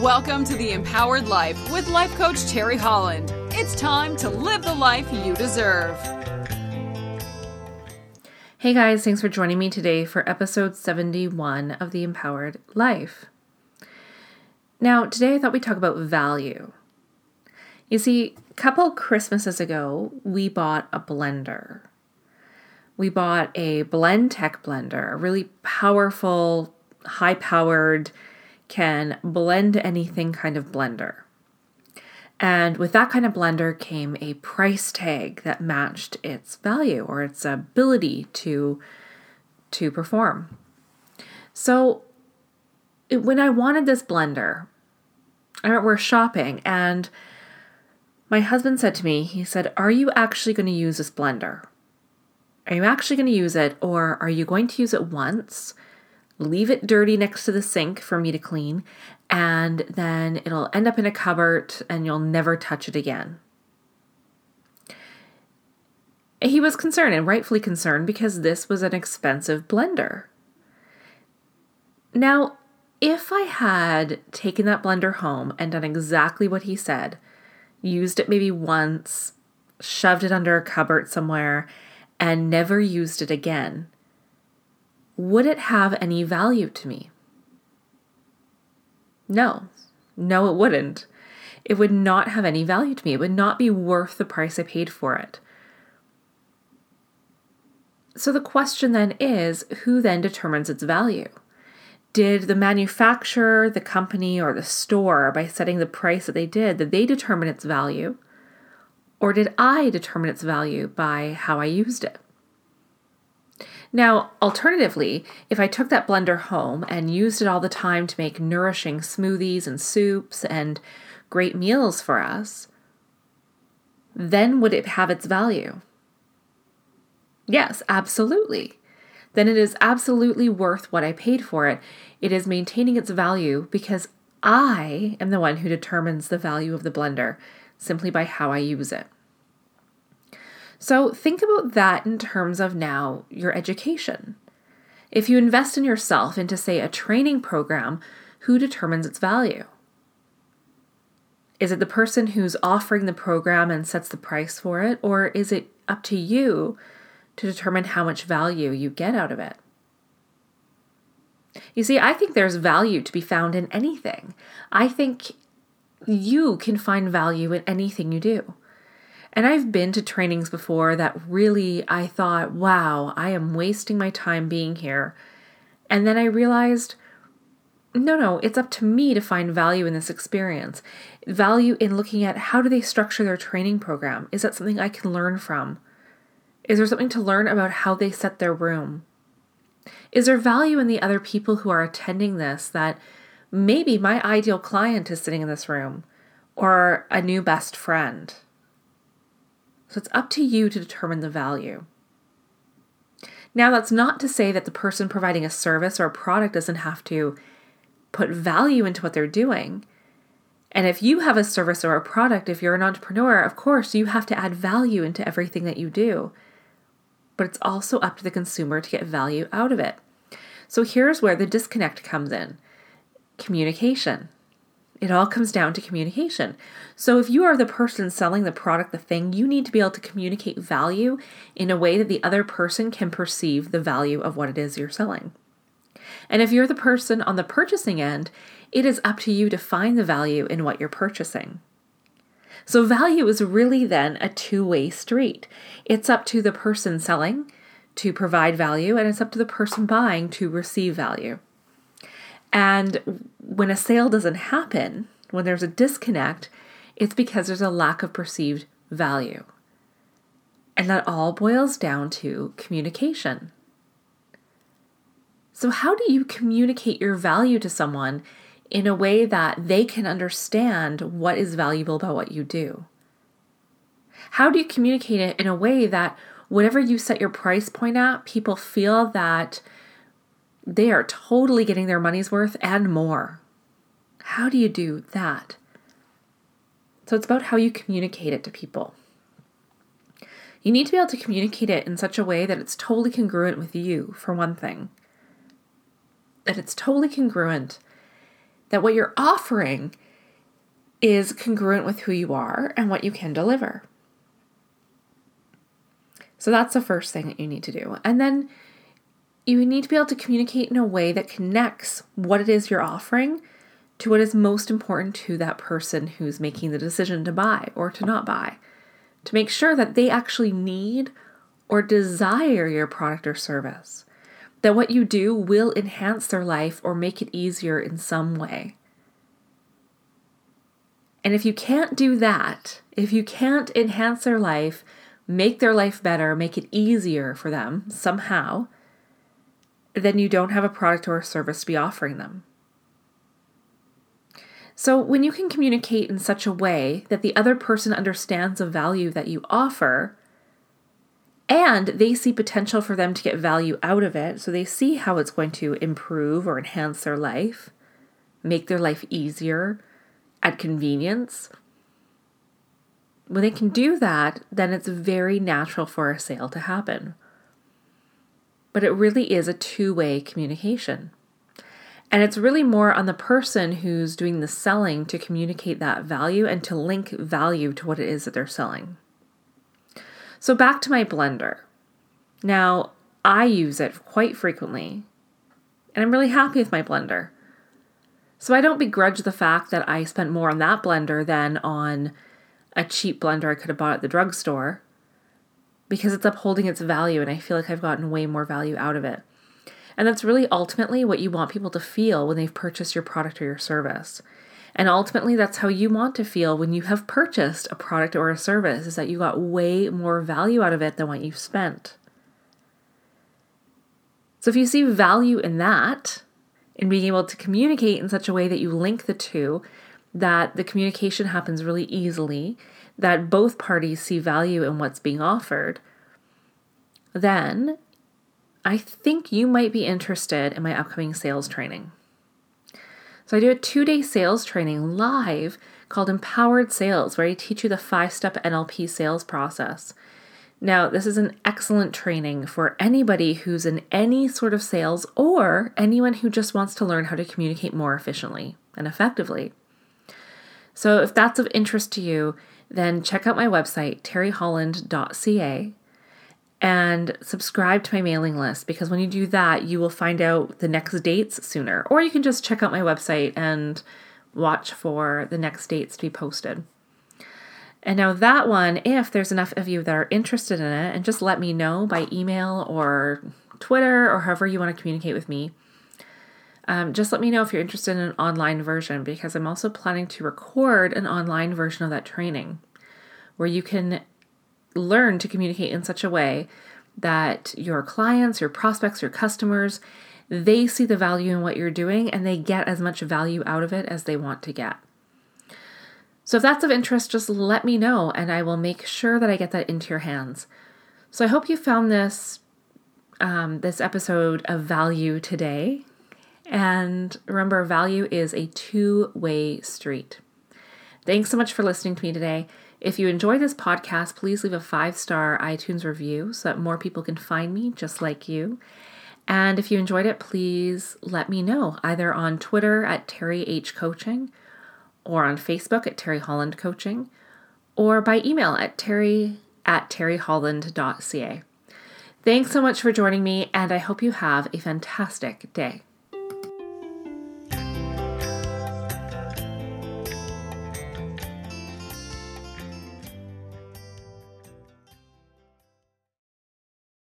Welcome to the Empowered Life with Life Coach Terry Holland. It's time to live the life you deserve. Hey guys, thanks for joining me today for episode 71 of the Empowered Life. Now, today I thought we'd talk about value. You see, a couple Christmases ago, we bought a blender. We bought a Blendtec blender, a really powerful, high powered, can blend anything kind of blender. And with that kind of blender came a price tag that matched its value or its ability to to perform. So it, when I wanted this blender, I we're shopping and my husband said to me, he said, "Are you actually going to use this blender? Are you actually going to use it or are you going to use it once?" Leave it dirty next to the sink for me to clean, and then it'll end up in a cupboard and you'll never touch it again. He was concerned and rightfully concerned because this was an expensive blender. Now, if I had taken that blender home and done exactly what he said, used it maybe once, shoved it under a cupboard somewhere, and never used it again, would it have any value to me? No, no, it wouldn't. It would not have any value to me. It would not be worth the price I paid for it. So the question then is who then determines its value? Did the manufacturer, the company, or the store, by setting the price that they did, did they determine its value? Or did I determine its value by how I used it? Now, alternatively, if I took that blender home and used it all the time to make nourishing smoothies and soups and great meals for us, then would it have its value? Yes, absolutely. Then it is absolutely worth what I paid for it. It is maintaining its value because I am the one who determines the value of the blender simply by how I use it. So think about that in terms of now your education. If you invest in yourself into, say, a training program, who determines its value? Is it the person who's offering the program and sets the price for it, or is it up to you to determine how much value you get out of it? You see, I think there's value to be found in anything. I think you can find value in anything you do. And I've been to trainings before that really I thought, wow, I am wasting my time being here. And then I realized, no, no, it's up to me to find value in this experience. Value in looking at how do they structure their training program? Is that something I can learn from? Is there something to learn about how they set their room? Is there value in the other people who are attending this that maybe my ideal client is sitting in this room or a new best friend? So it's up to you to determine the value. Now, that's not to say that the person providing a service or a product doesn't have to put value into what they're doing. And if you have a service or a product, if you're an entrepreneur, of course, you have to add value into everything that you do. But it's also up to the consumer to get value out of it. So here's where the disconnect comes in communication. It all comes down to communication. So, if you are the person selling the product, the thing, you need to be able to communicate value in a way that the other person can perceive the value of what it is you're selling. And if you're the person on the purchasing end, it is up to you to find the value in what you're purchasing. So, value is really then a two way street. It's up to the person selling to provide value, and it's up to the person buying to receive value. And when a sale doesn't happen, when there's a disconnect, it's because there's a lack of perceived value. And that all boils down to communication. So, how do you communicate your value to someone in a way that they can understand what is valuable about what you do? How do you communicate it in a way that whatever you set your price point at, people feel that they are totally getting their money's worth and more. How do you do that? So it's about how you communicate it to people. You need to be able to communicate it in such a way that it's totally congruent with you, for one thing. That it's totally congruent that what you're offering is congruent with who you are and what you can deliver. So that's the first thing that you need to do. And then you need to be able to communicate in a way that connects what it is you're offering to what is most important to that person who's making the decision to buy or to not buy, to make sure that they actually need or desire your product or service, that what you do will enhance their life or make it easier in some way. And if you can't do that, if you can't enhance their life, make their life better, make it easier for them somehow, then you don't have a product or a service to be offering them. So, when you can communicate in such a way that the other person understands the value that you offer and they see potential for them to get value out of it, so they see how it's going to improve or enhance their life, make their life easier, add convenience, when they can do that, then it's very natural for a sale to happen. But it really is a two way communication. And it's really more on the person who's doing the selling to communicate that value and to link value to what it is that they're selling. So, back to my blender. Now, I use it quite frequently, and I'm really happy with my blender. So, I don't begrudge the fact that I spent more on that blender than on a cheap blender I could have bought at the drugstore because it's upholding its value and I feel like I've gotten way more value out of it. And that's really ultimately what you want people to feel when they've purchased your product or your service. And ultimately, that's how you want to feel when you have purchased a product or a service is that you got way more value out of it than what you've spent. So if you see value in that, in being able to communicate in such a way that you link the two, that the communication happens really easily, that both parties see value in what's being offered, then I think you might be interested in my upcoming sales training. So, I do a two day sales training live called Empowered Sales, where I teach you the five step NLP sales process. Now, this is an excellent training for anybody who's in any sort of sales or anyone who just wants to learn how to communicate more efficiently and effectively. So if that's of interest to you, then check out my website, terryholland.ca, and subscribe to my mailing list because when you do that, you will find out the next dates sooner. Or you can just check out my website and watch for the next dates to be posted. And now, that one, if there's enough of you that are interested in it, and just let me know by email or Twitter or however you want to communicate with me, um, just let me know if you're interested in an online version because I'm also planning to record an online version of that training where you can learn to communicate in such a way that your clients, your prospects, your customers, they see the value in what you're doing and they get as much value out of it as they want to get. So if that's of interest, just let me know and I will make sure that I get that into your hands. So I hope you found this um, this episode of value today. And remember, value is a two way street. Thanks so much for listening to me today. If you enjoy this podcast, please leave a five star iTunes review so that more people can find me just like you. And if you enjoyed it, please let me know either on Twitter at Terry H Coaching or on Facebook at Terry Holland Coaching or by email at terry at terryholland.ca. Thanks so much for joining me, and I hope you have a fantastic day.